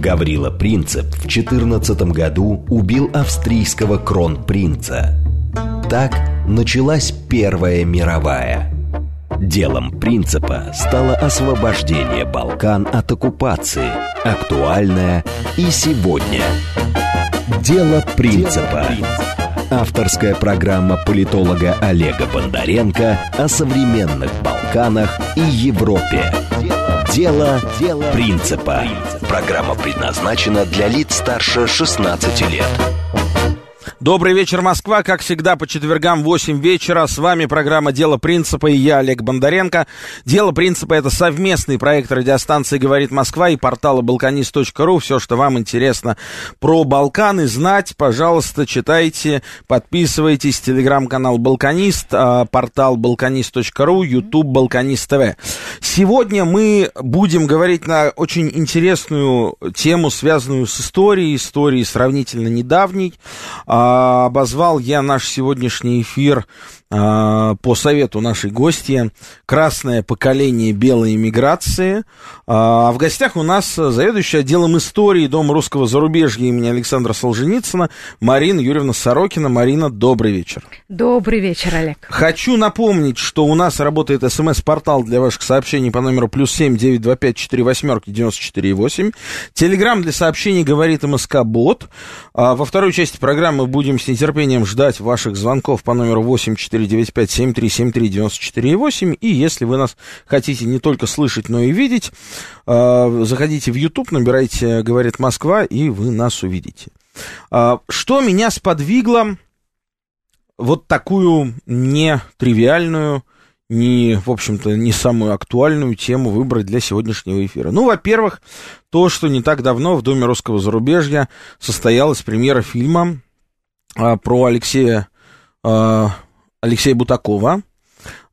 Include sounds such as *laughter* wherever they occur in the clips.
Гаврила Принцеп в 14 году убил австрийского кронпринца. Так началась Первая мировая. Делом принципа стало освобождение Балкан от оккупации, актуальное и сегодня. Дело принципа. Авторская программа политолога Олега Бондаренко о современных Балканах и Европе. Дело, Дело принципа. Программа предназначена для лиц старше 16 лет. Добрый вечер, Москва. Как всегда, по четвергам в 8 вечера. С вами программа «Дело принципа» и я, Олег Бондаренко. «Дело принципа» — это совместный проект радиостанции «Говорит Москва» и портала «Балканист.ру». Все, что вам интересно про Балканы, знать, пожалуйста, читайте, подписывайтесь. Телеграм-канал «Балканист», а, портал «Балканист.ру», YouTube «Балканист ТВ». Сегодня мы будем говорить на очень интересную тему, связанную с историей, историей сравнительно недавней. А, обозвал я наш сегодняшний эфир а, по совету нашей гости «Красное поколение белой эмиграции». А в гостях у нас заведующая отделом истории Дома русского зарубежья имени Александра Солженицына Марина Юрьевна Сорокина. Марина, добрый вечер. Добрый вечер, Олег. Хочу напомнить, что у нас работает смс-портал для ваших сообщений по номеру плюс семь девять два пять четыре восьмерки девяносто четыре восемь. Телеграмм для сообщений говорит МСК Бот. А во второй части программы будем с нетерпением ждать ваших звонков по номеру восемь четыре 495-7373-94,8. И если вы нас хотите не только слышать, но и видеть, э, заходите в YouTube, набирайте «Говорит Москва», и вы нас увидите. Э, что меня сподвигло вот такую нетривиальную, не, в общем-то, не самую актуальную тему выбрать для сегодняшнего эфира. Ну, во-первых, то, что не так давно в Доме русского зарубежья состоялась премьера фильма а, про Алексея а, Алексея Бутакова,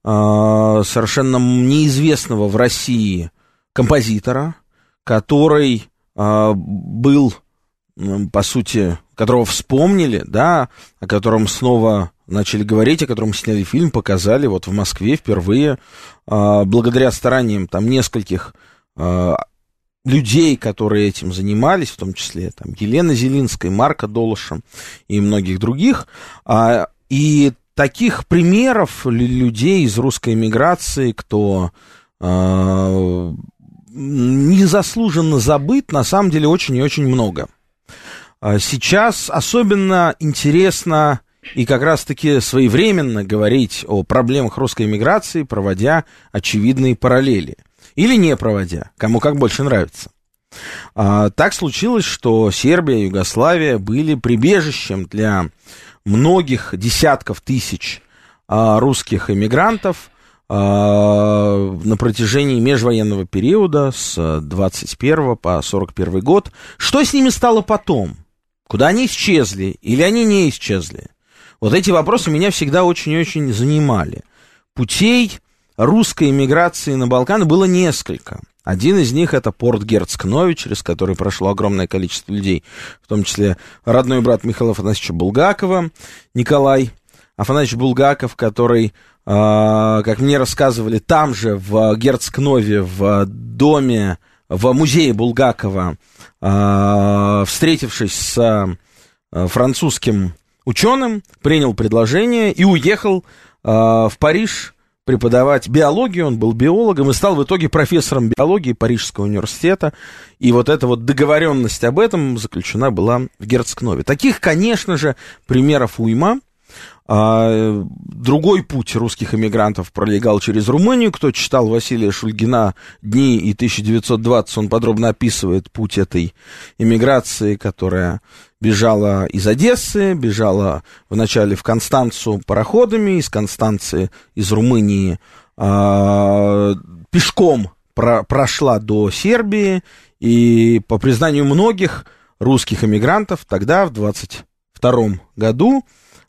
а, совершенно неизвестного в России композитора, который а, был, по сути, которого вспомнили, да, о котором снова начали говорить, о котором сняли фильм, показали вот в Москве впервые, а, благодаря стараниям там нескольких людей, которые этим занимались, в том числе там Елена Зелинская, Марка Долоша и многих других. И таких примеров людей из русской эмиграции, кто э, незаслуженно забыт, на самом деле очень и очень много. А сейчас особенно интересно и как раз-таки своевременно говорить о проблемах русской эмиграции, проводя очевидные параллели. Или не проводя, кому как больше нравится. А, так случилось, что Сербия Югославия были прибежищем для многих десятков тысяч а, русских эмигрантов а, на протяжении межвоенного периода с 21 по 41 год. Что с ними стало потом? Куда они исчезли или они не исчезли? Вот эти вопросы меня всегда очень и очень занимали. Путей русской эмиграции на Балканы было несколько. Один из них это порт Герцкнович, через который прошло огромное количество людей, в том числе родной брат Михаила Афанасьевича Булгакова, Николай Афанасьевич Булгаков, который, э, как мне рассказывали, там же, в Герцкнове, в доме, в музее Булгакова, э, встретившись с э, французским ученым, принял предложение и уехал в Париж преподавать биологию, он был биологом и стал в итоге профессором биологии Парижского университета. И вот эта вот договоренность об этом заключена была в Герцкнове. Таких, конечно же, примеров уйма. А, другой путь русских эмигрантов пролегал через Румынию. Кто читал Василия Шульгина «Дни» и 1920, он подробно описывает путь этой эмиграции, которая бежала из Одессы, бежала вначале в Констанцию пароходами, из Констанции, из Румынии э, пешком про, прошла до Сербии, и по признанию многих русских эмигрантов тогда, в 22 году,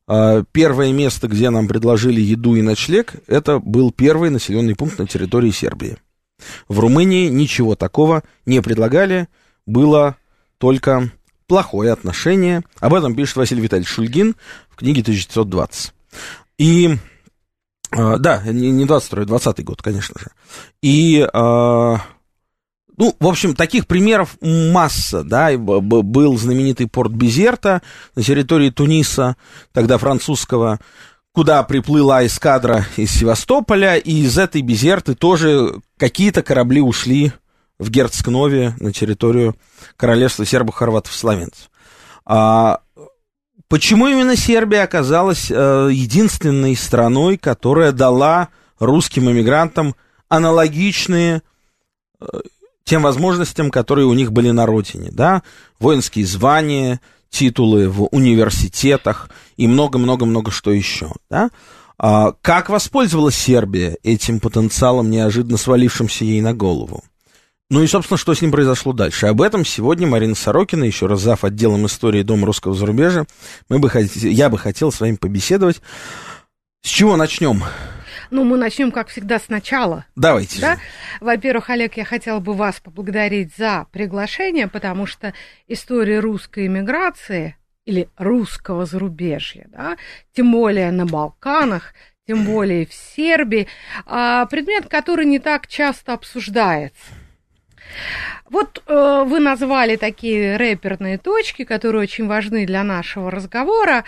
э, первое место, где нам предложили еду и ночлег, это был первый населенный пункт на территории Сербии. В Румынии ничего такого не предлагали, было только плохое отношение. Об этом пишет Василий Витальевич Шульгин в книге 1920. И, э, да, не 22 20 год, конечно же. И э, ну, в общем, таких примеров масса, да, был знаменитый порт Безерта на территории Туниса, тогда французского, куда приплыла эскадра из Севастополя, и из этой Безерты тоже какие-то корабли ушли в Герцкнове на территорию королевства сербов, хорватов, словенцев. А почему именно Сербия оказалась э, единственной страной, которая дала русским иммигрантам аналогичные э, тем возможностям, которые у них были на родине, да, воинские звания, титулы в университетах и много-много-много что еще, да. А как воспользовалась Сербия этим потенциалом, неожиданно свалившимся ей на голову? Ну и, собственно, что с ним произошло дальше? Об этом сегодня Марина Сорокина, еще раз зав. отделом истории Дома русского зарубежья, мы бы хот... я бы хотел с вами побеседовать. С чего начнем? Ну, мы начнем, как всегда, сначала. Давайте. Да? Во-первых, Олег, я хотела бы вас поблагодарить за приглашение, потому что история русской иммиграции или русского зарубежья, да, тем более на Балканах, тем более в Сербии, а, предмет, который не так часто обсуждается. Вот э, вы назвали такие рэперные точки, которые очень важны для нашего разговора.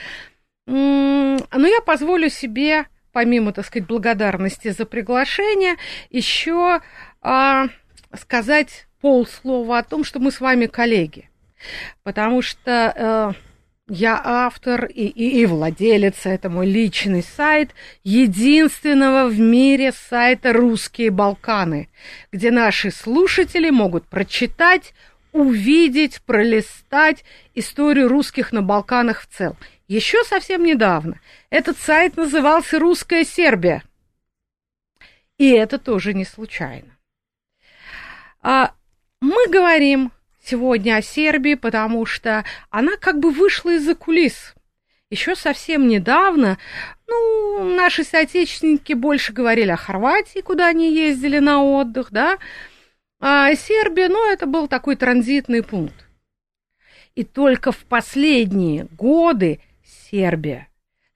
Но я позволю себе, помимо, так сказать, благодарности за приглашение, еще э, сказать полслова о том, что мы с вами коллеги. Потому что э, я автор и, и, и владелец, это мой личный сайт, единственного в мире сайта «Русские Балканы», где наши слушатели могут прочитать, увидеть, пролистать историю русских на Балканах в целом. Еще совсем недавно этот сайт назывался «Русская Сербия». И это тоже не случайно. А мы говорим сегодня о Сербии, потому что она как бы вышла из-за кулис. Еще совсем недавно, ну, наши соотечественники больше говорили о Хорватии, куда они ездили на отдых, да, а Сербия, ну, это был такой транзитный пункт. И только в последние годы Сербия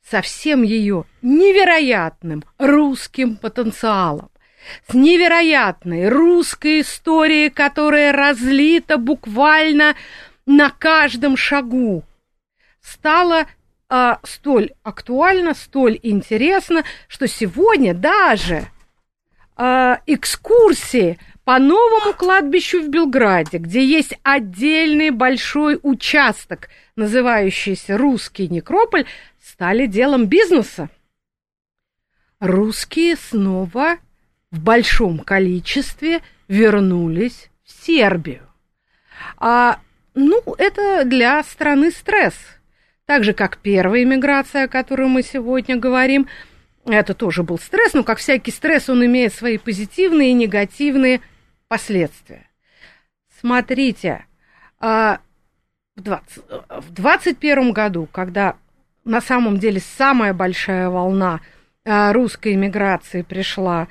со всем ее невероятным русским потенциалом, с невероятной русской историей, которая разлита буквально на каждом шагу, стала а, столь актуально, столь интересно, что сегодня даже а, экскурсии по новому кладбищу в Белграде, где есть отдельный большой участок, называющийся Русский некрополь, стали делом бизнеса. Русские снова в большом количестве вернулись в Сербию. А, ну, это для страны стресс. Так же, как первая иммиграция, о которой мы сегодня говорим, это тоже был стресс, но, как всякий стресс, он имеет свои позитивные и негативные последствия. Смотрите, а, в 2021 году, когда на самом деле самая большая волна а, русской иммиграции пришла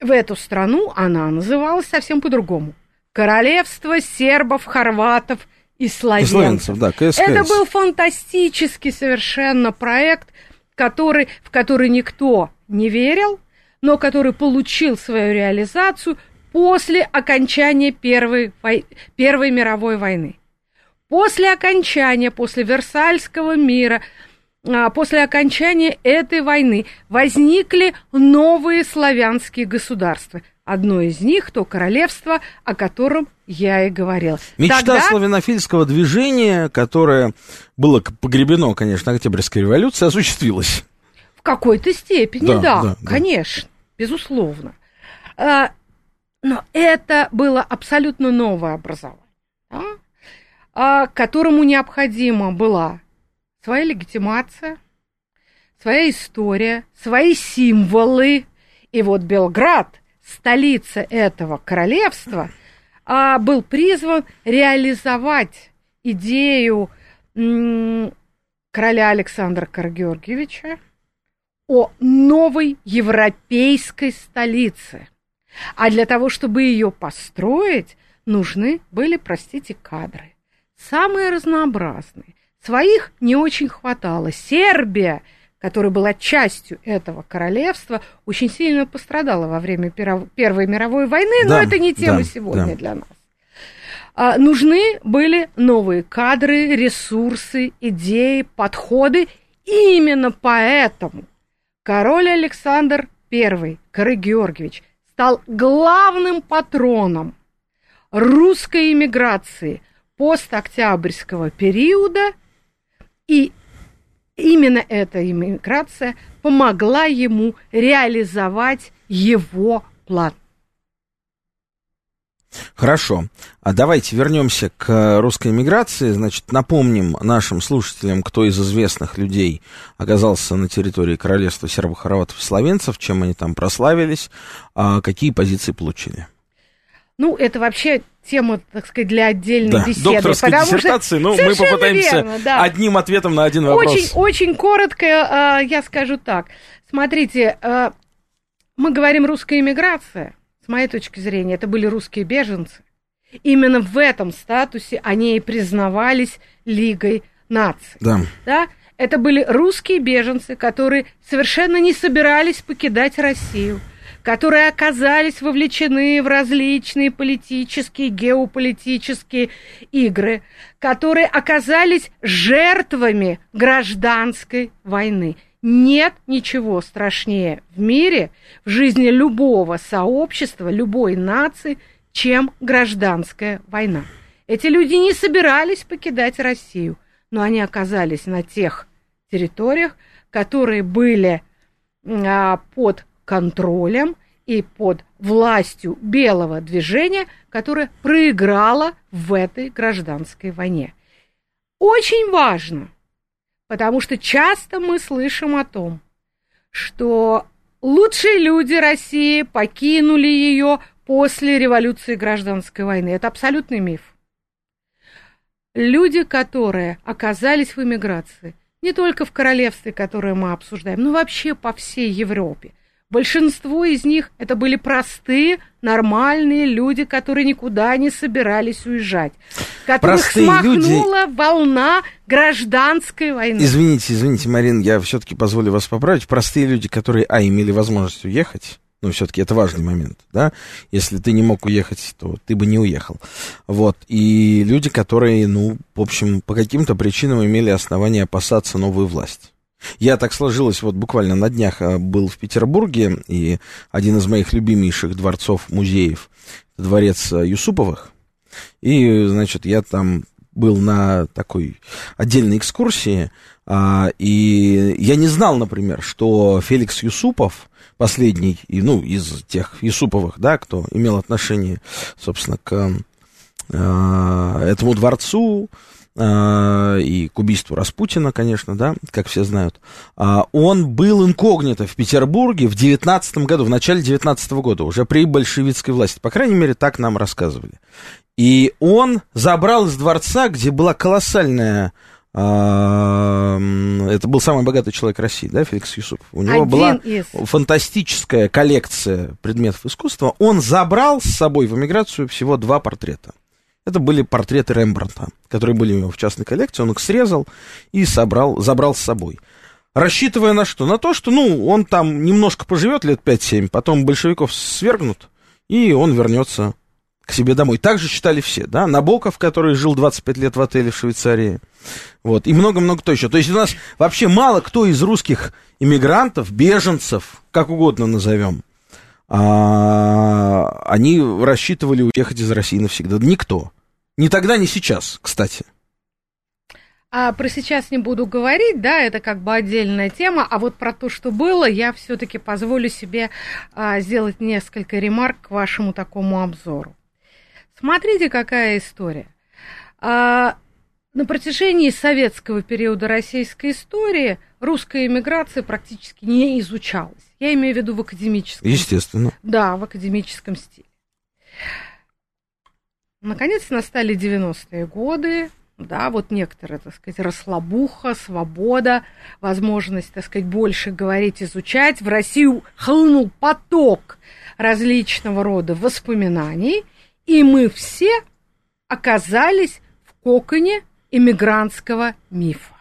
в эту страну она называлась совсем по-другому. Королевство сербов, хорватов и славянцев. И славянцев да, КСКС. Это был фантастический совершенно проект, который, в который никто не верил, но который получил свою реализацию после окончания Первой, Первой мировой войны. После окончания, после Версальского мира – после окончания этой войны возникли новые славянские государства. Одно из них то королевство, о котором я и говорил. Мечта Тогда... славянофильского движения, которое было погребено, конечно, Октябрьской революцией, осуществилась. В какой-то степени, да, да, да конечно, да. безусловно. А, но это было абсолютно новое образование, да, а, которому необходима была своя легитимация, своя история, свои символы. И вот Белград, столица этого королевства, а, был призван реализовать идею короля Александра Каргеоргиевича о новой европейской столице. А для того, чтобы ее построить, нужны были, простите, кадры. Самые разнообразные. Своих не очень хватало. Сербия, которая была частью этого королевства, очень сильно пострадала во время Первой мировой войны, да, но это не тема да, сегодня да. для нас. А, нужны были новые кадры, ресурсы, идеи, подходы. И именно поэтому король Александр I, Коры Георгиевич, стал главным патроном русской иммиграции постоктябрьского периода, и именно эта иммиграция помогла ему реализовать его план. Хорошо. А давайте вернемся к русской миграции. Значит, напомним нашим слушателям, кто из известных людей оказался на территории королевства сербо-хорватов и словенцев, чем они там прославились, а какие позиции получили. Ну, это вообще тема, так сказать, для отдельной да, беседы. Докторской диссертации, но ну, мы попытаемся верно, да. одним ответом на один вопрос. Очень, очень коротко э, я скажу так. Смотрите, э, мы говорим русская иммиграция. С моей точки зрения, это были русские беженцы. Именно в этом статусе они и признавались Лигой наций. Да. да? Это были русские беженцы, которые совершенно не собирались покидать Россию которые оказались вовлечены в различные политические, геополитические игры, которые оказались жертвами гражданской войны. Нет ничего страшнее в мире, в жизни любого сообщества, любой нации, чем гражданская война. Эти люди не собирались покидать Россию, но они оказались на тех территориях, которые были а, под контролем и под властью белого движения, которое проиграло в этой гражданской войне. Очень важно – Потому что часто мы слышим о том, что лучшие люди России покинули ее после революции гражданской войны. Это абсолютный миф. Люди, которые оказались в эмиграции, не только в королевстве, которое мы обсуждаем, но вообще по всей Европе, Большинство из них это были простые, нормальные люди, которые никуда не собирались уезжать, которых простые смахнула люди... волна гражданской войны. Извините, извините, Марин, я все-таки позволю вас поправить. Простые люди, которые, а, имели возможность уехать, ну, все-таки это важный момент, да, если ты не мог уехать, то ты бы не уехал, вот, и люди, которые, ну, в общем, по каким-то причинам имели основания опасаться новую власть. Я так сложилось, вот буквально на днях а, был в Петербурге, и один из моих любимейших дворцов-музеев, дворец а, Юсуповых, и, значит, я там был на такой отдельной экскурсии, а, и я не знал, например, что Феликс Юсупов, последний, ну, из тех Юсуповых, да, кто имел отношение, собственно, к этому дворцу, и к убийству Распутина, конечно, да, как все знают, а, он был инкогнито в Петербурге в 19 году, в начале 19 года, уже при большевистской власти. По крайней мере, так нам рассказывали. И он забрал из дворца, где была колоссальная а, это был самый богатый человек России, да, Феликс Юсупов. У него Один была из... фантастическая коллекция предметов искусства. Он забрал с собой в эмиграцию всего два портрета. Это были портреты Рембрандта, которые были у него в частной коллекции. Он их срезал и собрал, забрал с собой. Рассчитывая на что? На то, что, ну, он там немножко поживет лет 5-7, потом большевиков свергнут, и он вернется к себе домой. Так же считали все, да? Набоков, который жил 25 лет в отеле в Швейцарии. Вот, и много-много кто еще. То есть у нас вообще мало кто из русских иммигрантов, беженцев, как угодно назовем, а, они рассчитывали уехать из России навсегда. Никто. Ни тогда, ни сейчас, кстати. А про сейчас не буду говорить, да, это как бы отдельная тема, а вот про то, что было, я все-таки позволю себе а, сделать несколько ремарк к вашему такому обзору. Смотрите, какая история. А, на протяжении советского периода российской истории русская эмиграция практически не изучалась. Я имею в виду в академическом. Естественно. Да, в академическом стиле. Наконец настали 90-е годы, да, вот некоторые, так сказать, расслабуха, свобода, возможность, так сказать, больше говорить, изучать. В Россию хлынул поток различного рода воспоминаний, и мы все оказались в коконе иммигрантского мифа.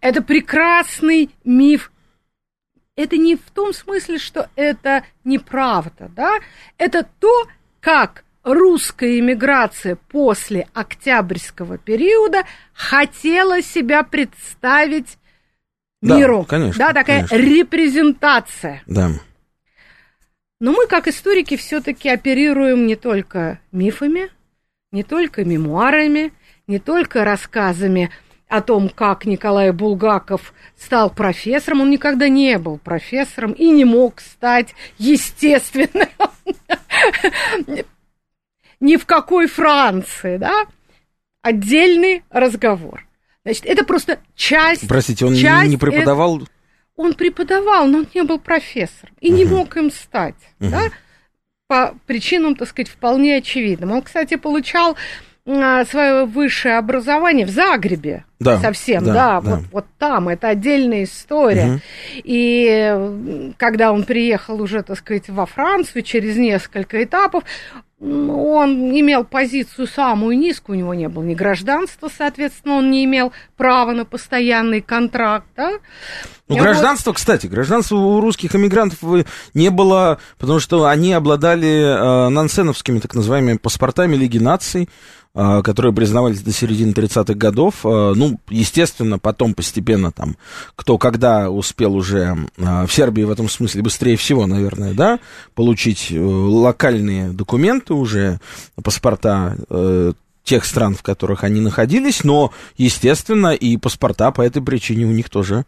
Это прекрасный миф. Это не в том смысле, что это неправда, да? Это то, как русская иммиграция после октябрьского периода хотела себя представить Да, миру. конечно, Да, такая конечно. репрезентация. Да. Но мы, как историки, все-таки оперируем не только мифами, не только мемуарами, не только рассказами о том, как Николай Булгаков стал профессором. Он никогда не был профессором и не мог стать, естественно, *laughs* ни в какой Франции, да? Отдельный разговор. Значит, это просто часть... Простите, он не- часть не преподавал? он преподавал, но он не был профессором и не мог им стать, да, по причинам, так сказать, вполне очевидным. Он, кстати, получал свое высшее образование в Загребе. Да, совсем, да, да, да. Вот, вот там, это отдельная история. Мгм. И когда он приехал уже, так сказать, во Францию через несколько этапов, он имел позицию самую низкую, у него не было ни гражданства, соответственно, он не имел права на постоянный контракт, да. Ну, Вот. гражданство, кстати, гражданства у русских эмигрантов э, не было, потому что они обладали э, нансеновскими так называемыми паспортами Лиги наций, которые признавались до середины 30-х годов. Э, ну, естественно, потом постепенно там, кто когда успел уже э, в Сербии в этом смысле быстрее всего, наверное, да, получить э, локальные документы уже, паспорта э, тех стран, в которых они находились, но, естественно, и паспорта по этой причине у них тоже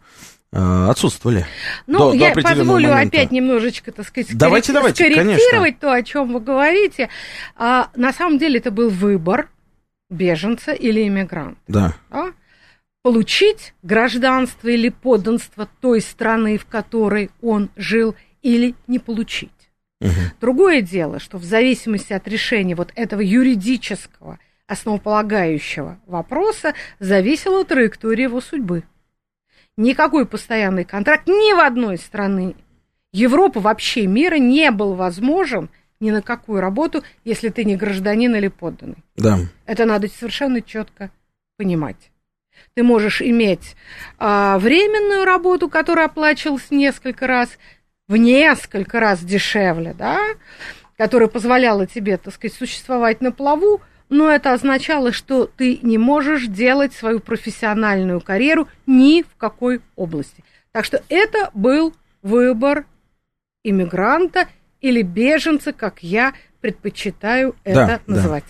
э, отсутствовали. Ну, до- до я определенного позволю момента. опять немножечко, так сказать, Давайте, давайте, скорректировать то, о чем вы говорите. А, на самом деле это был выбор беженца или иммигранта. Да. да? Получить гражданство или подданство той страны, в которой он жил, или не получить. Мгм. Другое дело, что в зависимости от решения вот этого юридического основополагающего вопроса зависела траектория его судьбы. Никакой постоянный контракт ни в одной страны Европы, вообще мира не был возможен ни на какую работу, если ты не гражданин или подданный. Да. Это надо совершенно четко понимать. Ты можешь иметь а, временную работу, которая оплачивалась несколько раз, в несколько раз дешевле, да, которая позволяла тебе, так сказать, существовать на плаву, но это означало, что ты не можешь делать свою профессиональную карьеру ни в какой области. Так что это был выбор иммигранта или беженца, как я предпочитаю это Да, называть.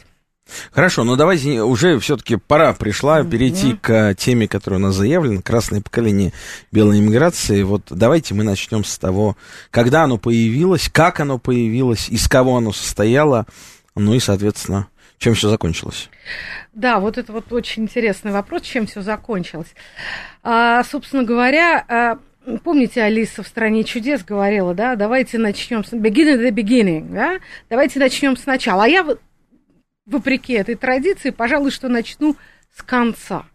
Хорошо, но давайте уже все-таки пора пришла перейти к теме, которая у нас заявлена, красное поколение белой иммиграции. Вот давайте мы начнем с того, когда оно появилось, как оно появилось, из кого оно состояло, ну и, соответственно, чем все закончилось. Да, вот это вот очень интересный вопрос, чем все закончилось. А, собственно говоря, а, помните, Алиса в «Стране чудес» говорила, да, давайте начнем с beginning the beginning, да, давайте начнем сначала. А я, вопреки этой традиции, пожалуй, что начну с конца.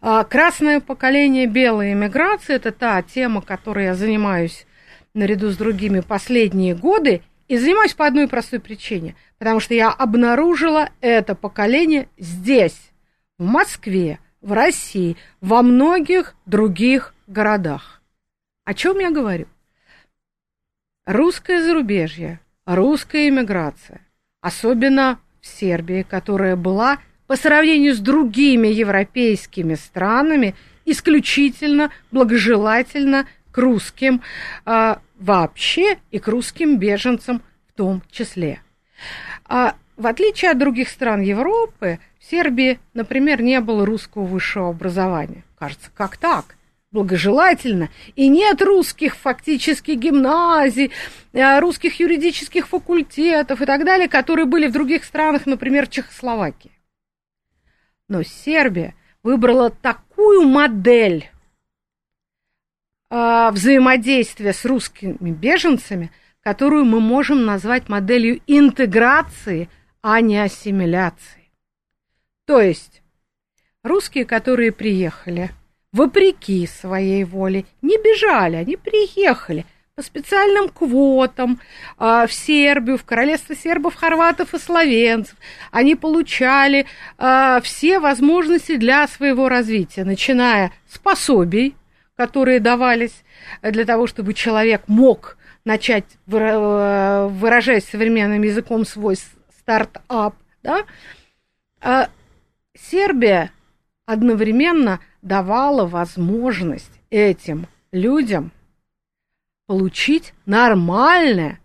А, Красное поколение белой эмиграции – это та тема, которой я занимаюсь наряду с другими последние годы, и занимаюсь по одной простой причине, потому что я обнаружила это поколение здесь, в Москве, в России, во многих других городах. О чем я говорю? Русское зарубежье, русская иммиграция, особенно в Сербии, которая была по сравнению с другими европейскими странами исключительно благожелательно к русским а, вообще и к русским беженцам в том числе. А, в отличие от других стран Европы, в Сербии, например, не было русского высшего образования. Кажется, как так? Благожелательно. И нет русских фактически гимназий, э, русских юридических факультетов и так далее, которые были в других странах, например, Чехословакии. Но Сербия выбрала такую модель а, взаимодействия с русскими беженцами, которую мы можем назвать моделью интеграции, а не ассимиляции. То есть русские, которые приехали, вопреки своей воле, не бежали, они приехали, по специальным квотам а, в Сербию, в королевство сербов, хорватов и словенцев. Они получали а, все возможности для своего развития, начиная с пособий, которые давались для того, чтобы человек мог начать, э, выражать современным языком свой стартап. Да? А Сербия одновременно давала возможность этим людям получить нормальное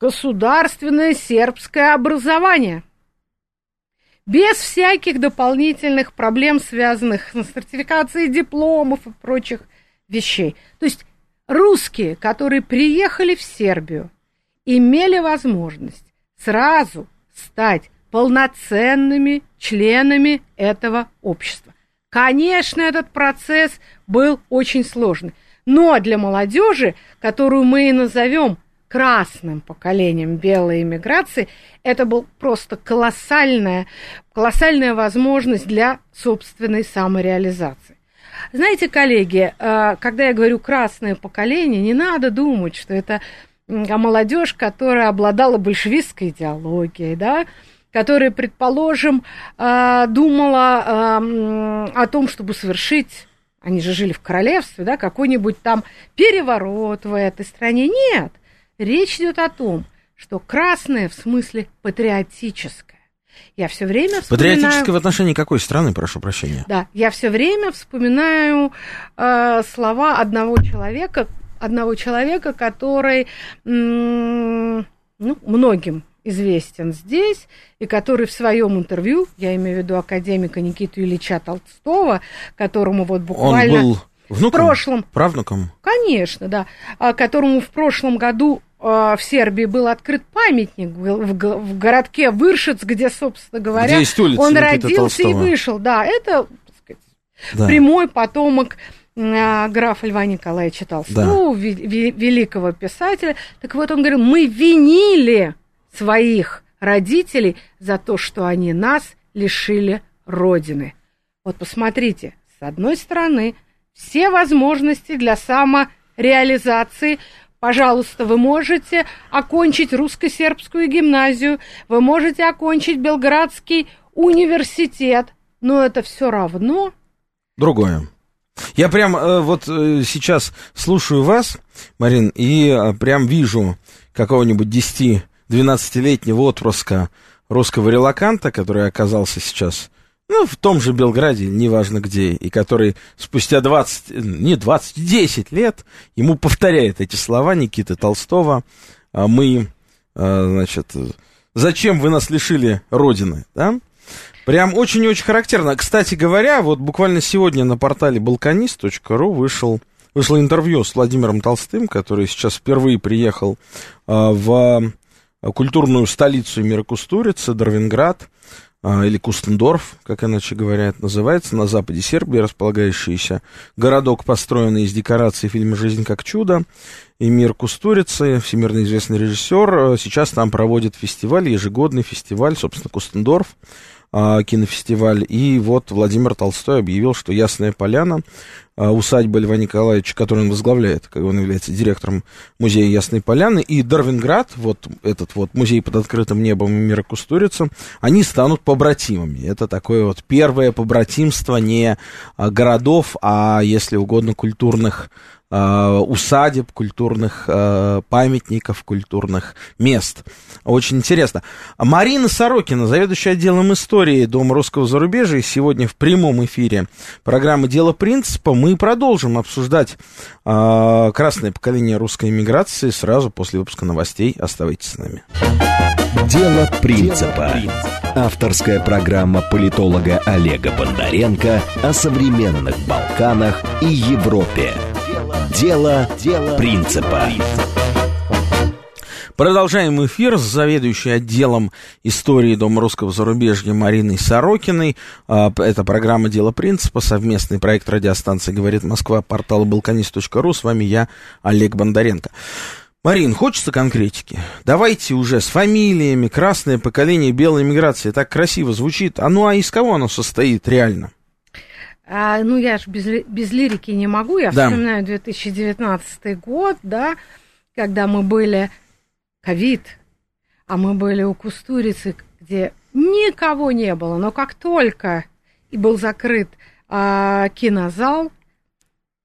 государственное сербское образование. Без всяких дополнительных проблем, связанных с сертификацией дипломов и прочих вещей. То есть русские, которые приехали в Сербию, имели возможность сразу стать полноценными членами этого общества. Конечно, этот процесс был очень сложный. Но для молодежи, которую мы и назовем красным поколением белой иммиграции, это был просто колоссальная, колоссальная возможность для собственной самореализации. Знаете, коллеги, э, когда я говорю красное поколение, не надо думать, что это молодежь, которая обладала большевистской идеологией, да, которая, предположим, э, думала э, о том, чтобы совершить они же жили в королевстве, да, какой-нибудь там переворот в этой стране. Нет, речь идет о том, что красное в смысле патриотическое. Я все время вспоминаю... Патриотическое в отношении какой страны, прошу прощения? Да, я все время вспоминаю э, слова одного человека, одного человека, который ну, многим известен здесь, и который в своем интервью, я имею в виду академика Никиту Ильича Толстого, которому вот буквально... Он был внуком, в прошлом... правнуком? Конечно, да. А, которому в прошлом году а, в Сербии был открыт памятник в городке Выршиц, где, собственно говоря, он Никита родился Толстого. и вышел. Да, это сказать, да. прямой потомок а, графа Льва Николаевича Толстого, да. великого писателя. Так вот, он говорил, мы винили своих родителей за то, что они нас лишили Родины. Вот посмотрите, с одной стороны, все возможности для самореализации. Пожалуйста, вы можете окончить русско-сербскую гимназию, вы можете окончить Белградский университет, но это все равно... Другое. Я прям э, вот э, сейчас слушаю вас, Марин, и э, прям вижу какого-нибудь 10 12-летнего отпрыска русского релаканта, который оказался сейчас, ну, в том же Белграде, неважно где, и который спустя 20, не 20, 10 лет ему повторяет эти слова Никиты Толстого, а мы, а, значит, зачем вы нас лишили Родины, да? Прям очень-очень характерно. Кстати говоря, вот буквально сегодня на портале balkanist.ru вышел, вышло интервью с Владимиром Толстым, который сейчас впервые приехал а, в культурную столицу мира Кустурица, Дарвинград, а, или Кустендорф, как иначе говоря, это называется, на западе Сербии располагающийся. Городок, построенный из декораций фильма «Жизнь как чудо», и мир Кустурицы, всемирно известный режиссер, а, сейчас там проводит фестиваль, ежегодный фестиваль, собственно, Кустендорф, а, кинофестиваль. И вот Владимир Толстой объявил, что Ясная Поляна, а, усадьба Льва Николаевича, которую он возглавляет, как он является директором музея Ясной Поляны, и Дарвинград, вот этот вот музей под открытым небом мира Кустурица, они станут побратимами. Это такое вот первое побратимство не а, городов, а, если угодно, культурных э, усадеб, культурных памятников, культурных мест. Очень интересно. Марина Сорокина, заведующая отделом истории Дома русского зарубежья, сегодня в прямом эфире программы «Дело принципа». Мы продолжим обсуждать э, красное поколение русской иммиграции сразу после выпуска новостей. Оставайтесь с нами. «Дело принципа». Авторская программа политолога Олега Бондаренко о современных Балканах и Европе. Дело, дело принципа. Продолжаем эфир с заведующей отделом истории Дома русского зарубежья Мариной Сорокиной. А, это программа «Дело принципа», совместный проект радиостанции «Говорит Москва», портал balkanist.ru. С вами я, Олег Бондаренко. Марин, хочется конкретики? Давайте уже с фамилиями, красное поколение, белая миграция. Так красиво звучит. А ну а из кого оно состоит реально? А, ну, я же без, без лирики не могу. Я Да. вспоминаю 2019 год, да, когда мы были ковид, а мы были у Кустурицы, где никого не было. Но как только и был закрыт а, кинозал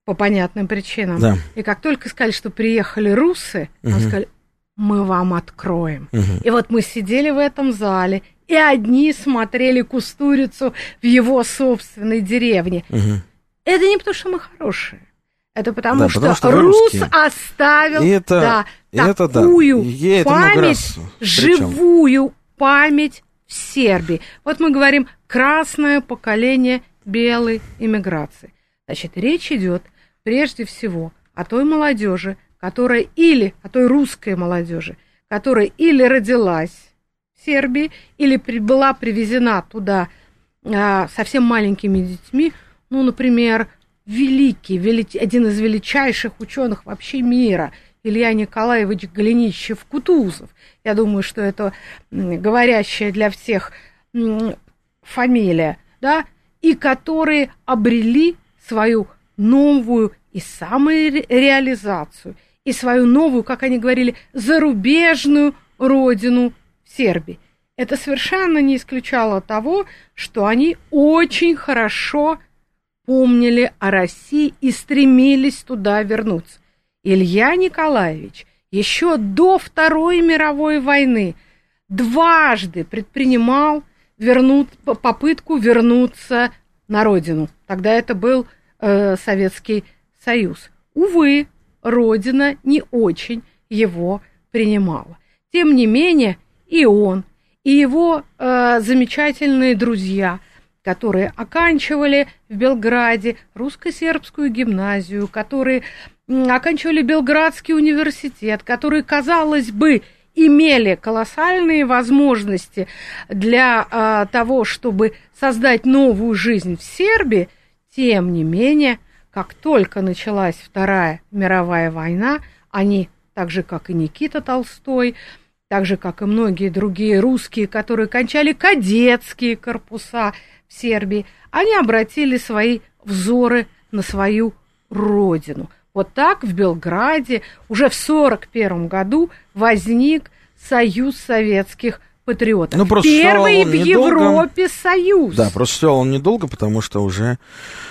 по понятным причинам, Да. и как только сказали, что приехали русы, нам Мгм. сказали, мы вам откроем. Мгм. И вот мы сидели в этом зале, и одни смотрели Кустурицу в его собственной деревне. Мгм. Это не потому, что мы хорошие. Это потому, Да, что, потому что Рус русские. оставил И это- да, это да. такую Я много память, живую память в Сербии. Вот мы говорим красное поколение белой иммиграции. Значит, речь идет прежде всего о той молодежи, которая или о той русской молодежи, которая или родилась в Сербии, или при- была привезена туда а, совсем маленькими детьми, ну, например, великий, вели- один из величайших ученых вообще мира, Илья Николаевич Голенищев-Кутузов. Я думаю, что это говорящая для всех фамилия, да, и которые обрели свою новую и самореализацию, и свою новую, как они говорили, зарубежную родину в Сербии. Это совершенно не исключало того, что они очень хорошо помнили о России и стремились туда вернуться. Илья Николаевич еще до Второй мировой войны дважды предпринимал вернут, попытку вернуться на родину. Тогда это был э, Советский Союз. Увы, родина не очень его принимала. Тем не менее, и он, и его э, замечательные друзья, которые оканчивали в Белграде русско-сербскую гимназию, которые оканчивали Белградский университет, которые, казалось бы, имели колоссальные возможности для а, того, чтобы создать новую жизнь в Сербии, тем не менее, как только началась Вторая мировая война, они, так же как и Никита Толстой, так же как и многие другие русские, которые кончали кадетские корпуса Сербии, они обратили свои взоры на свою родину. Вот так в Белграде уже в 1941 году возник Союз советских патриотов. Ну, просто Первый в недолго. Европе союз. Да, просто существовал он недолго, потому что уже...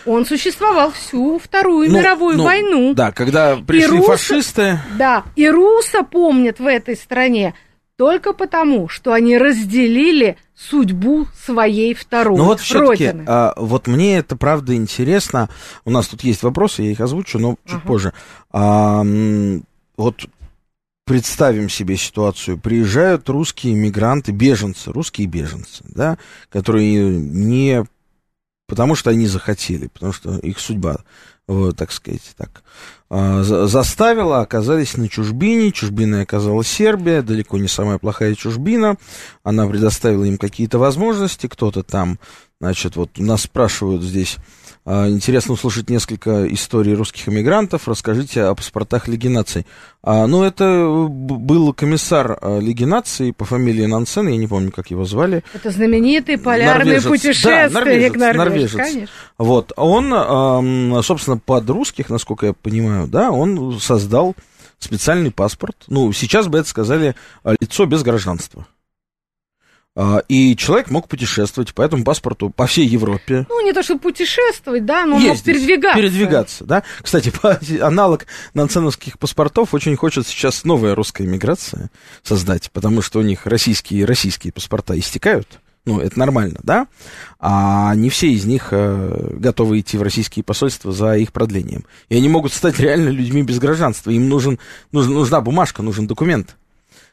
Он существовал всю Вторую ну, мировую ну, войну. Да, когда пришли русы- фашисты... Да, и руса помнят в этой стране только потому, что они разделили судьбу своей второй Ну вот родины. вот мне это правда интересно. У нас тут есть вопросы, я их озвучу, но чуть Ага. позже. А, вот представим себе ситуацию. Приезжают русские мигранты, беженцы, русские беженцы, да, которые не потому что они захотели, потому что их судьба, вот, так сказать, так, а, заставила, оказались на чужбине, чужбиной оказалась Сербия, далеко не самая плохая чужбина, она предоставила им какие-то возможности, кто-то там, значит, вот нас спрашивают здесь, интересно услышать несколько историй русских эмигрантов, расскажите о паспортах Лиги наций. А, ну, это б- был комиссар а, Лиги наций по фамилии Нансен, я не помню, как его звали, Это знаменитый полярный Норвежец. путешественник Да, норвежец, Норвеж, норвежец. конечно. Вот, он, собственно, под русских, насколько я понимаю, да, он создал специальный паспорт. Ну, сейчас бы это сказали а, лицо без гражданства. А, И человек мог путешествовать по этому паспорту по всей Европе. Ну, не то, чтобы путешествовать, да, но он мог Ездить, передвигаться. Передвигаться, да. Кстати, *laughs* по- аналог нансеновских паспортов очень хочет сейчас новая русская иммиграция создать, потому что у них российские российские паспорта истекают. Ну, это нормально, да? А не все из них э, готовы идти в российские посольства за их продлением. И они могут стать *laughs* реально людьми без гражданства. Им нужен, нужен, нужна бумажка, нужен документ.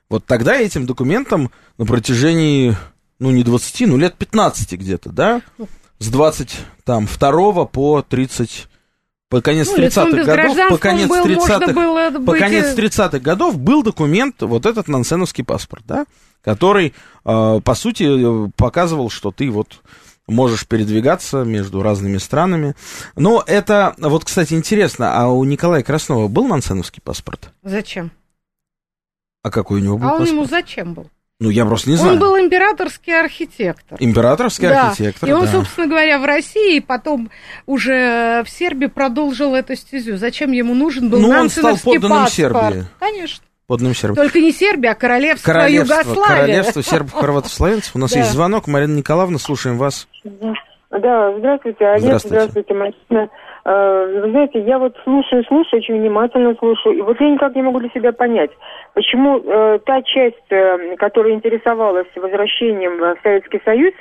Вот тогда этим документом на протяжении, ну, не 20, ну, лет 15 где-то, да? С 22 по 30, по конец Ну, лицом 30-х без годов, по конец был, можно 30-х, было по быть, конец э, 30-х годов был документ, вот этот нансеновский паспорт, да, который, э, по сути, э, показывал, что ты вот можешь передвигаться между разными странами. Но это, вот, кстати, интересно, а у Николая Краснова был нансеновский паспорт? Зачем? А какой у него был А он паспорт? ему зачем был? Ну, я просто не знаю. Он был императорский архитектор. Императорский да. архитектор, И он, да. собственно говоря, в России, и потом уже в Сербии продолжил эту стезю. Зачем ему нужен был Ну, он стал подданным паспорт? Сербии. Конечно. Подданным Сербии. Только не Сербия, а королевство, Королевство, Югославия. королевство сербов, хорватов, славянцев. У нас Да. есть звонок. Марина Николаевна, слушаем вас. Да, здравствуйте, Олег, Здравствуйте. здравствуйте, Марина. Э, Вы знаете, я вот слушаю, слушаю, очень внимательно слушаю, и вот я никак не могу для себя понять, почему э, та часть, э, которая интересовалась возвращением в Советский Союз,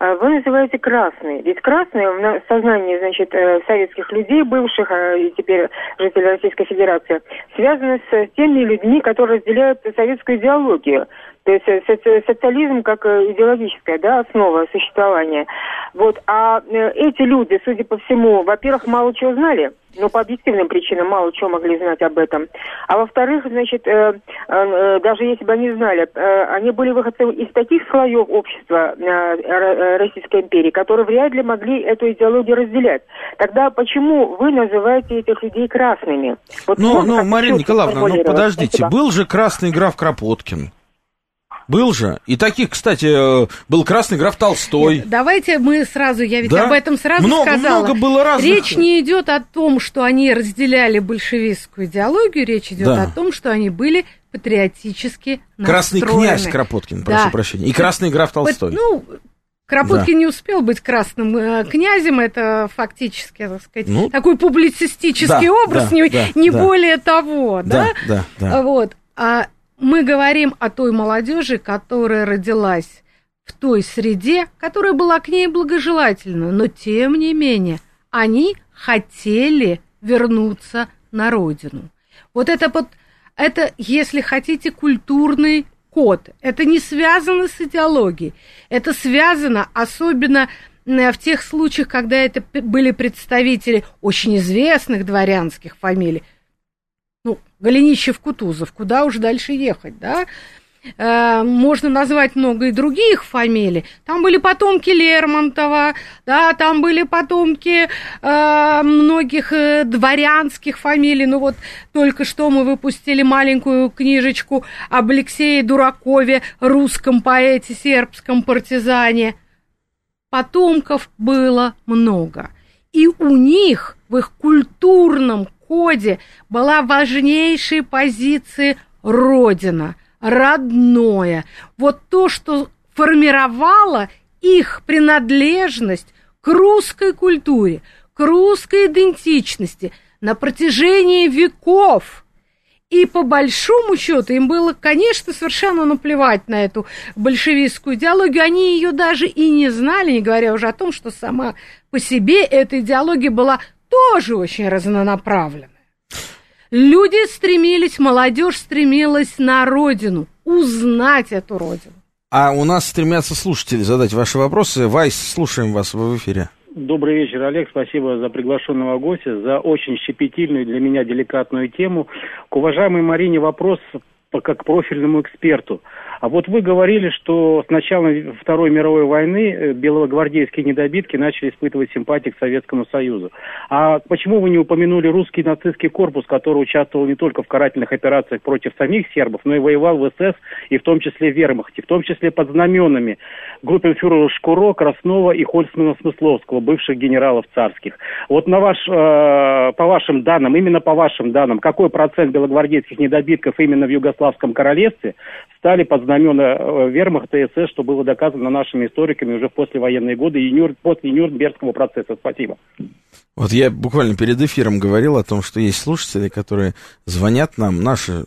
э, вы называете красной. Ведь красные в на- сознании, значит, э, советских людей, бывших э, и теперь жителей Российской Федерации, связаны с теми людьми, которые разделяют советскую идеологию. То есть э, соци- социализм как э, идеологическая да, основа существования. Вот. А э, эти люди, судя по всему, во-первых, мало чего знали, но по объективным причинам мало чего могли знать об этом. А во-вторых, значит, э, э, даже если бы они знали, э, они были выходцем из таких слоев общества э, Российской империи, которые вряд ли могли эту идеологию разделять. Тогда почему вы называете этих людей красными? Вот Ну, ну, чётко Николаевна, ну подождите, Спасибо. был же красный граф Кропоткин. Был же. И таких, кстати, э, был красный граф Толстой. Давайте мы сразу, я ведь Да. об этом сразу Много, сказала. много было разных. Речь не идет о том, что они разделяли большевистскую идеологию, речь идет Да. о том, что они были патриотически Красный настроены. князь Кропоткин, прошу Да. прощения. И красный граф Толстой. Ну, Кропоткин не успел быть красным э, князем, это фактически, так сказать, Ну, такой публицистический да, образ, да, не, да, не да. более того, да? да, да, да. Вот. А мы говорим о той молодежи, которая родилась в той среде, которая была к ней благожелательна, но тем не менее они хотели вернуться на родину. Вот это вот, это, если хотите, культурный код. Это не связано с идеологией. Это связано особенно э, в тех случаях, когда это были представители очень известных дворянских фамилий, ну, Голенищев, Кутузов, куда уж дальше ехать, да? Э, Можно назвать много и других фамилий. Там были потомки Лермонтова, да, там были потомки э, многих э, дворянских фамилий. Ну вот только что мы выпустили маленькую книжечку об Алексее Дуракове, русском поэте, сербском партизане. Потомков было много. И у них в их культурном коде была важнейшая позиция Родина, родное. Вот то, что формировало их принадлежность к русской культуре, к русской идентичности на протяжении веков. И по большому счету им было, конечно, совершенно наплевать на эту большевистскую идеологию. Они ее даже и не знали, не говоря уже о том, что сама по себе эта идеология была тоже очень разнонаправленная. Люди стремились, молодежь стремилась на родину, узнать эту родину. А у нас стремятся слушатели задать ваши вопросы. Вайс, слушаем вас вы в эфире. Добрый вечер, Олег. Спасибо за приглашенного гостя, за очень щепетильную для меня деликатную тему. К уважаемой Марине вопрос по- как к профильному эксперту. А вот вы говорили, что с начала Второй мировой войны э, белогвардейские недобитки начали испытывать симпатии к Советскому Союзу. А почему вы не упомянули русский нацистский корпус, который участвовал не только в карательных операциях против самих сербов, но и воевал в СС, и в том числе в Вермахте, в том числе под знаменами группенфюрера Шкуро, Краснова и Хольцмана Смысловского, бывших генералов царских. Вот на ваш, э, по вашим данным, именно по вашим данным, какой процент белогвардейских недобитков именно в Югославском королевстве стали под знамена э, Вермахта и СС, что было доказано нашими историками уже в послевоенные годы и Нюр- после Нюрнбергского процесса. Спасибо. Вот я буквально перед эфиром говорил о том, что есть слушатели, которые звонят нам, наши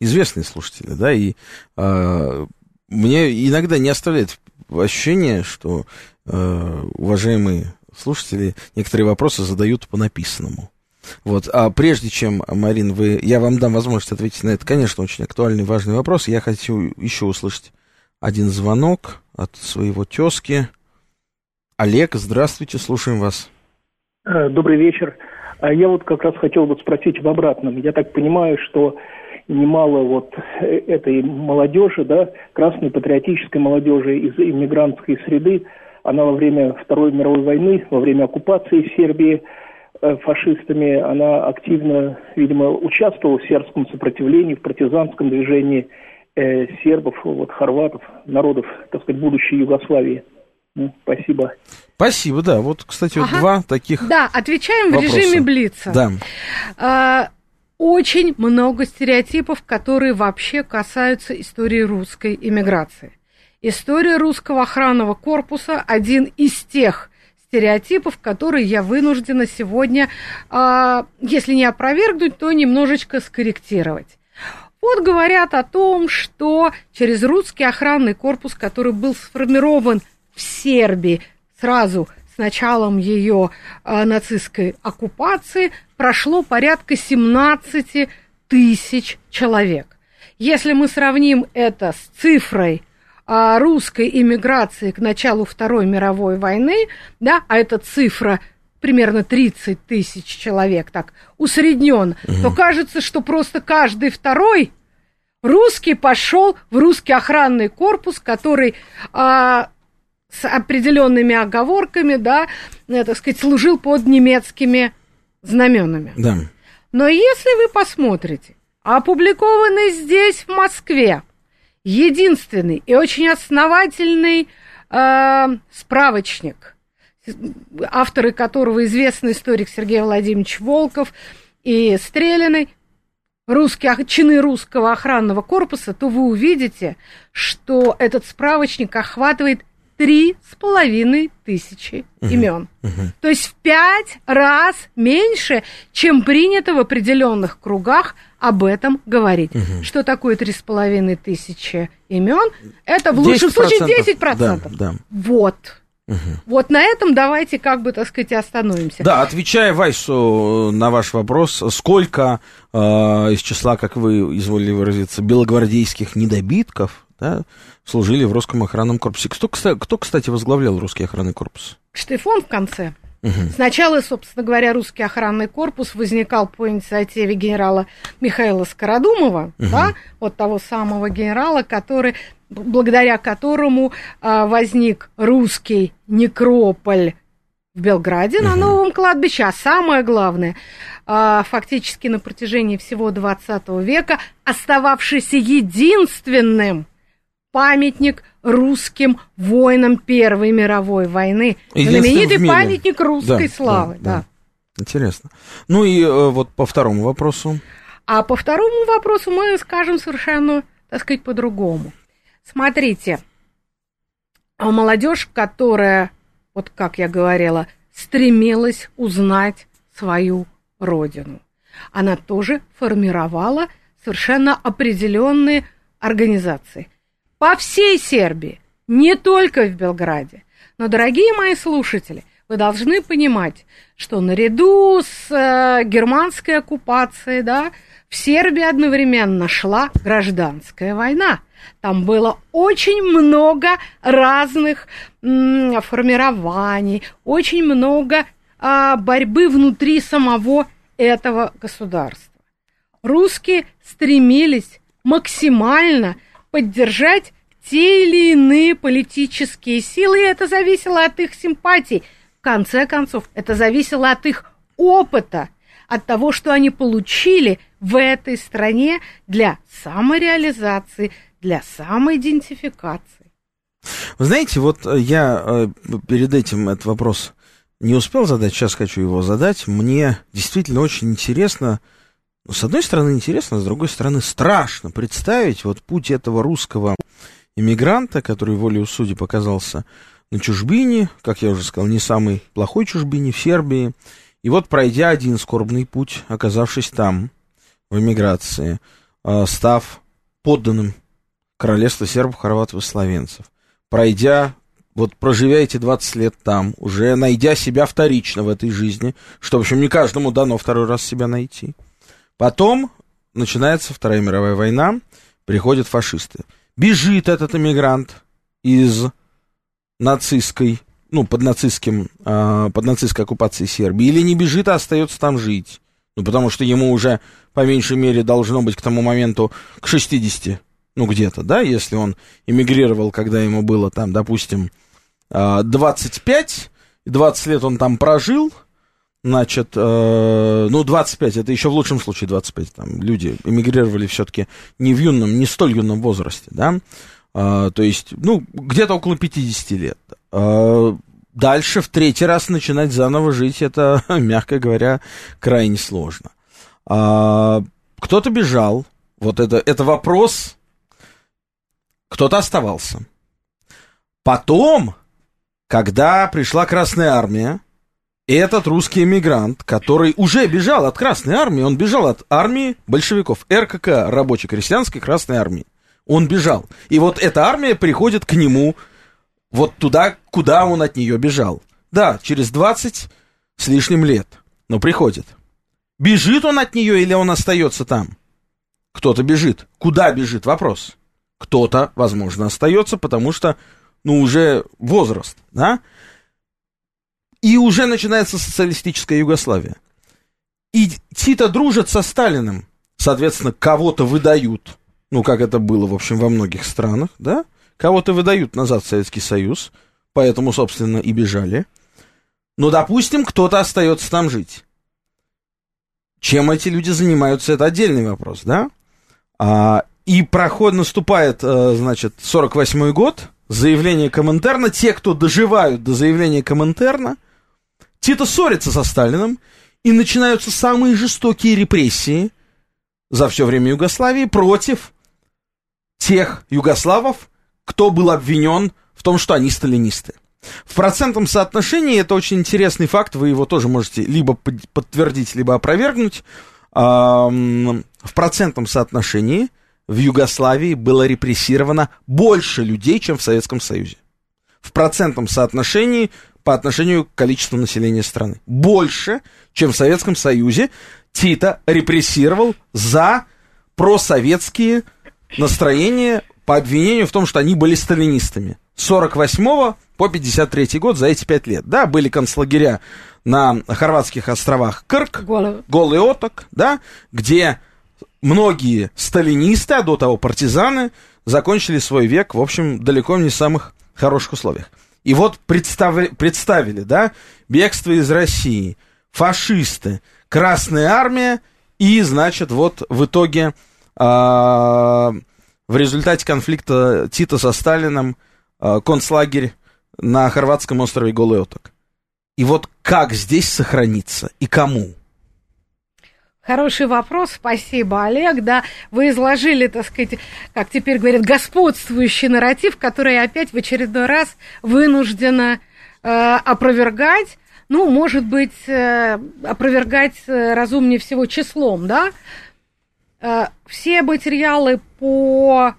известные слушатели, да, и э, мне иногда не оставляет ощущение, что э, уважаемые слушатели некоторые вопросы задают по написанному. Вот, а прежде чем, Марин, вы, я вам дам возможность ответить на это, конечно, очень актуальный, важный вопрос, я хочу еще услышать один звонок от своего тезки. Олег, здравствуйте, слушаем вас. Э, Добрый вечер. А Я вот как раз хотел бы спросить в обратном. Я так понимаю, что немало вот э, этой молодежи, да, красной патриотической молодежи из иммигрантской среды, она во время Второй мировой войны, во время оккупации Сербии фашистами, она активно, видимо, участвовала в сербском сопротивлении, в партизанском движении. э, сербов, вот, хорватов, народов, так сказать, будущей Югославии. Ну, спасибо. Спасибо, да. Вот, кстати, вот Ага. два таких Да, отвечаем в вопроса. режиме Блица. Да. А, очень много стереотипов, которые вообще касаются истории русской иммиграции. История русского охранного корпуса один из тех стереотипов, которые я вынуждена сегодня, а, если не опровергнуть, то немножечко скорректировать. Вот говорят о том, что через русский охранный корпус, который был сформирован в Сербии сразу с началом ее а, нацистской оккупации, прошло порядка 17 тысяч человек. Если мы сравним это с цифрой русской иммиграции к началу Второй мировой войны, да, а эта цифра примерно 30 тысяч человек, так усреднен, то кажется, что просто каждый второй русский пошел в русский охранный корпус, который а, с определенными оговорками, да, э, так сказать, служил под немецкими знаменами. Да. Но если вы посмотрите, опубликованный здесь, в Москве, единственный и очень основательный э, справочник, авторы которого известный историк Сергей Владимирович Волков и Стрелиной, русские, чины русского охранного корпуса, то вы увидите, что этот справочник охватывает три с половиной тысячи имен. То есть в пять раз меньше, чем принято в определенных кругах об этом говорить. Что такое три с половиной тысячи имен? Это в лучшем случае 10 процентов. Да, да. Вот. Вот на этом давайте как бы, так сказать, остановимся. Да, отвечая Вайсу на ваш вопрос, сколько э, из числа, как вы изволили выразиться, белогвардейских недобитков да, служили в русском охранном корпусе? Кто, кто, кстати, возглавлял русский охранный корпус? Штефон в конце. Сначала, собственно говоря, русский охранный корпус возникал по инициативе генерала Михаила Скородумова, да, вот того самого генерала, который, благодаря которому а, возник русский некрополь в Белграде на новом кладбище, а самое главное, а, фактически на протяжении всего 20 века остававшийся единственным памятник русским воинам Первой мировой войны. Знаменитый памятник русской Да, славы. да, Да, да. Интересно. Ну и э, вот по второму вопросу. А по второму вопросу мы скажем совершенно, так сказать, по-другому. Смотрите, а молодежь, которая, вот как я говорила, стремилась узнать свою родину, она тоже формировала совершенно определенные организации. По всей Сербии, не только в Белграде. Но, дорогие мои слушатели, вы должны понимать, что наряду с э, германской оккупацией, да, в Сербии одновременно шла гражданская война. Там было очень много разных м, формирований, очень много а, борьбы внутри самого этого государства. Русские стремились максимально поддержать те или иные политические силы, и это зависело от их симпатий. В конце концов, это зависело от их опыта, от того, что они получили в этой стране для самореализации, для самоидентификации. Вы знаете, вот э, я э, перед этим этот вопрос не успел задать, сейчас хочу его задать. Мне действительно очень интересно, ну, с одной стороны интересно, с другой стороны страшно представить вот путь этого русского иммигранта, который волею судеб оказался на чужбине, как я уже сказал, не самой плохой чужбине, в Сербии. И вот пройдя один скорбный путь, оказавшись там, в эмиграции, э, став подданным королевства сербов, хорватов и словенцев, пройдя, вот проживя эти 20 лет там, уже найдя себя вторично в этой жизни, что, в общем, не каждому дано второй раз себя найти. Потом начинается Вторая мировая война, приходят фашисты. Бежит этот эмигрант из нацистской, ну, под нацистским, э, под нацистской оккупацией Сербии, или не бежит, а остается там жить. Ну, потому что ему уже, по меньшей мере, должно быть к тому моменту к 60, ну, где-то, да, если он эмигрировал, когда ему было там, допустим, э, 25, 20 лет он там прожил, значит, э, ну, 25, это еще в лучшем случае 25, там, люди эмигрировали все-таки не в юном, не столь юном возрасте, да, э, то есть, ну, где-то около 50 лет. Э, дальше в третий раз начинать заново жить, это, *laughs* мягко говоря, крайне сложно. Э, кто-то бежал, вот это, это вопрос, кто-то оставался. Потом, когда пришла Красная Армия, этот русский эмигрант, который уже бежал от Красной Армии, он бежал от армии большевиков, РКК, рабоче-крестьянской Красной Армии. Он бежал. И вот эта армия приходит к нему вот туда, куда он от нее бежал. Да, через 20 с лишним лет, но приходит. Бежит он от нее или он остается там? Кто-то бежит. Куда бежит? Вопрос. Кто-то, возможно, остается, потому что, ну, уже возраст, да? И уже начинается социалистическая Югославия. И Тита дружит со Сталиным. Соответственно, кого-то выдают, ну, как это было, в общем, во многих странах, да? Кого-то выдают назад в Советский Союз, поэтому, собственно, и бежали. Но, допустим, кто-то остается там жить. Чем эти люди занимаются, это отдельный вопрос, да? А, и проход наступает, э, значит, 48-й год, заявление Коминтерна, те, кто доживают до заявления Коминтерна, Тита ссорится со Сталиным, и начинаются самые жестокие репрессии за все время Югославии против тех югославов, кто был обвинен в том, что они сталинисты. В процентном соотношении это очень интересный факт, вы его тоже можете либо подтвердить, либо опровергнуть. В процентном соотношении в Югославии было репрессировано больше людей, чем в Советском Союзе. В процентном соотношении по отношению к количеству населения страны. Больше, чем в Советском Союзе, Тита репрессировал за просоветские настроения по обвинению в том, что они были сталинистами. С 48 по 53 год за эти пять лет. Да, были концлагеря на хорватских островах Крк, Голый, Голый Оток, да, где многие сталинисты, а до того партизаны, закончили свой век, в общем, далеко не в самых хороших условиях. И вот представили, представили, да, бегство из России, фашисты, Красная Армия, и, значит, вот в итоге а, в результате конфликта Тита со Сталином а, концлагерь на хорватском острове Голый Оток. И вот как здесь сохраниться и кому? Хороший вопрос, спасибо, Олег. Да, вы изложили, так сказать, как теперь говорят, господствующий нарратив, который опять в очередной раз вынуждена э, опровергать. Ну, может быть, э, опровергать э, разумнее всего числом, да? Э, все материалы по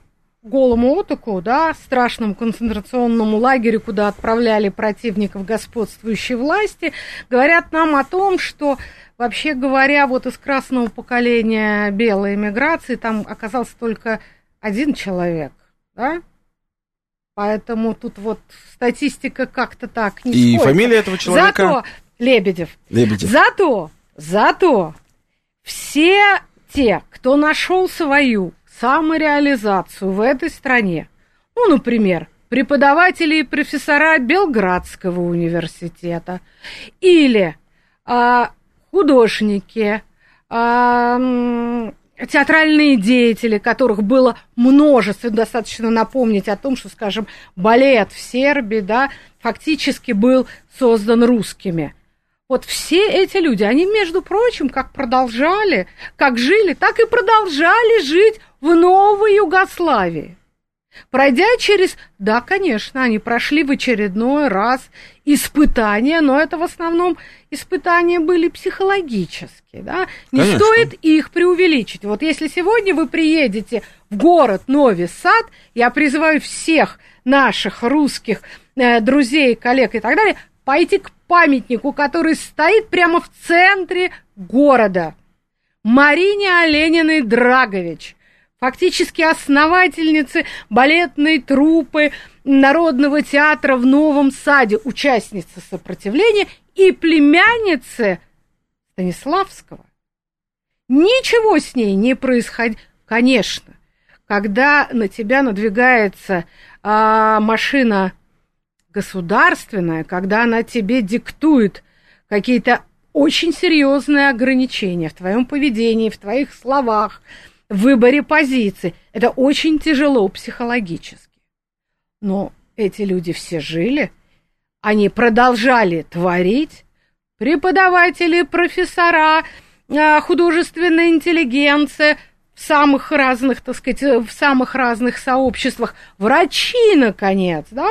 голому отоку, да, страшному концентрационному лагерю, куда отправляли противников господствующей власти, говорят нам о том, что Вообще говоря, вот из красного поколения белой эмиграции там оказался только один человек, да? Поэтому тут вот статистика как-то так не И сходится. фамилия этого человека? Зато, Лебедев. Лебедев. Зато, зато все те, кто нашел свою самореализацию в этой стране, ну, например, преподаватели и профессора Белградского университета. Или а, художники, театральные деятели, которых было множество, достаточно напомнить о том, что, скажем, балет в Сербии, да, фактически был создан русскими. Вот все эти люди, они, между прочим, как продолжали, как жили, так и продолжали жить в новой Югославии. Пройдя через... Да, конечно, они прошли в очередной раз испытания, но это в основном испытания были психологические, да. Не конечно. стоит их преувеличить. Вот если сегодня вы приедете в город Нови Сад, я призываю всех наших русских э, друзей, коллег и так далее, пойти к памятнику, который стоит прямо в центре города. Марине Олениной Драгович – фактически основательницы балетной труппы Народного театра в Новом Саде, участница сопротивления и племянницы Станиславского. Ничего с ней не происходит. Конечно, когда на тебя надвигается а, машина государственная, когда она тебе диктует какие-то очень серьезное ограничение в твоем поведении, в твоих словах, в выборе позиций. Это очень тяжело психологически. Но эти люди все жили, они продолжали творить, преподаватели, профессора, а, художественная интеллигенция в самых разных, так сказать, в самых разных сообществах, врачи, наконец, да,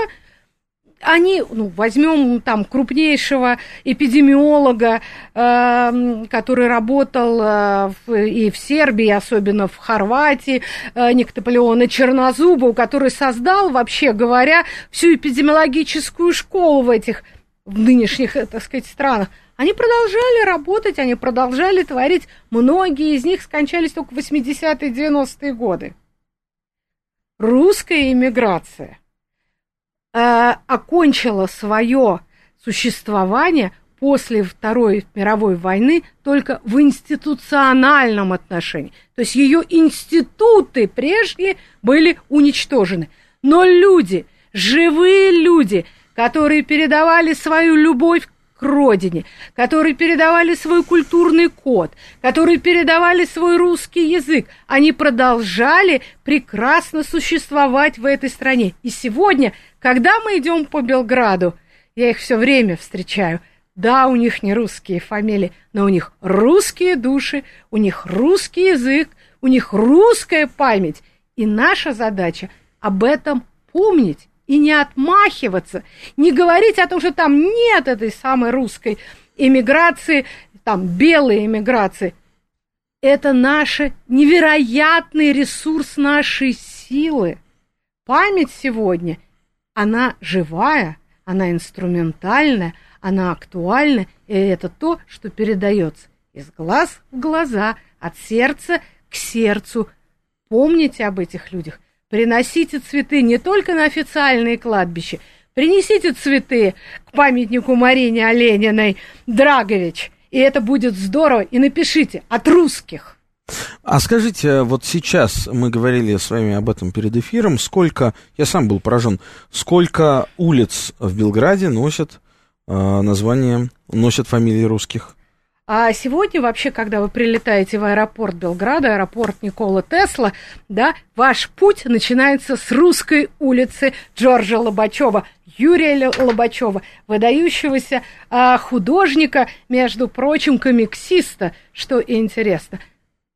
они, ну, возьмем там крупнейшего эпидемиолога, э, который работал э, в, и в Сербии, особенно в Хорватии, э, Никтополеона Чернозубова, который создал, вообще говоря, всю эпидемиологическую школу в этих в нынешних, э, так сказать, странах. Они продолжали работать, они продолжали творить. Многие из них скончались только в 80-е, 90-е годы. Русская иммиграция – э, окончила свое существование после Второй мировой войны только в институциональном отношении. То есть ее институты прежние были уничтожены. Но люди, живые люди, которые передавали свою любовь родине, которые передавали свой культурный код, которые передавали свой русский язык, они продолжали прекрасно существовать в этой стране. И сегодня когда мы идем по Белграду, я их все время встречаю. Да, у них не русские фамилии, но у них русские души, у них русский язык, у них русская память. И наша задача об этом помнить и не отмахиваться, не говорить о том, что там нет этой самой русской эмиграции, там белой эмиграции. Это наш невероятный ресурс нашей силы. Память сегодня она живая, она инструментальная, она актуальна, и это то, что передается из глаз в глаза, от сердца к сердцу. Помните об этих людях. Приносите цветы не только на официальные кладбища, принесите цветы к памятнику Марине Олениной Драгович, и это будет здорово. И напишите от русских. А скажите, вот сейчас мы говорили с вами об этом перед эфиром, сколько, я сам был поражен, сколько улиц в Белграде носят э, название, носят фамилии русских? А сегодня вообще, когда вы прилетаете в аэропорт Белграда, аэропорт Никола Тесла, да, ваш путь начинается с русской улицы Джорджа Лобачева, Юрия Лобачева, выдающегося а, художника, между прочим, комиксиста, что интересно –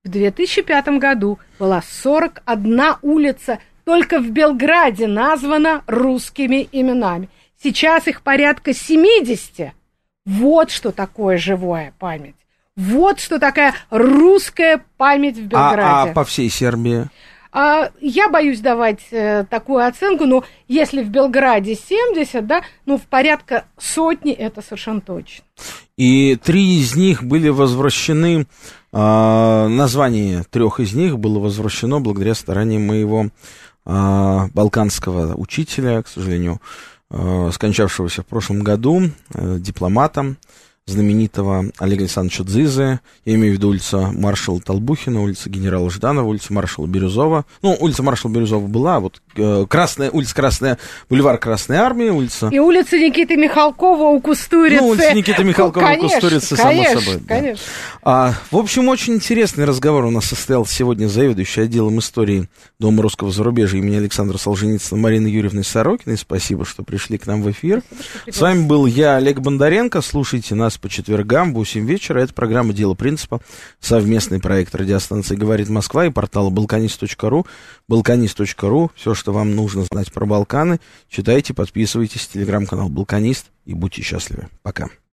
в 2005 году была 41 улица только в Белграде названа русскими именами. Сейчас их порядка 70. Вот что такое живая память. Вот что такая русская память в Белграде. А, а по всей Сербии? А, я боюсь давать э, такую оценку, но если в Белграде 70, да, ну в порядка сотни это совершенно точно. И три из них были возвращены а, название трех из них было возвращено благодаря стараниям моего а, балканского учителя, к сожалению, скончавшегося в прошлом году, а, дипломатом, знаменитого Олега Александровича Дзызы, я имею в виду улица маршала Толбухина, улица генерала Жданова, улица маршала Бирюзова. Ну, улица маршала Бирюзова была, вот э, Красная, улица Красная, бульвар Красной Армии, улица... И улица Никиты Михалкова у Кустурицы. Ну, улица Никиты Михалкова конечно, у Кустурицы, конечно, само собой. Конечно. Да. А, в общем, очень интересный разговор у нас состоялся сегодня с заведующей отделом истории Дома русского зарубежья имени Александра Солженицына Мариной Юрьевной Сорокиной. Спасибо, что пришли к нам в эфир. Спасибо, с вами был я, Олег Бондаренко. Слушайте нас по четвергам в 8 вечера. Это программа «Дело принципа», совместный проект радиостанции «Говорит Москва» и портала balkanist.ru. balkanist.ru. Все, что вам нужно знать про Балканы, читайте, подписывайтесь. Телеграм-канал «Балканист» и будьте счастливы. Пока.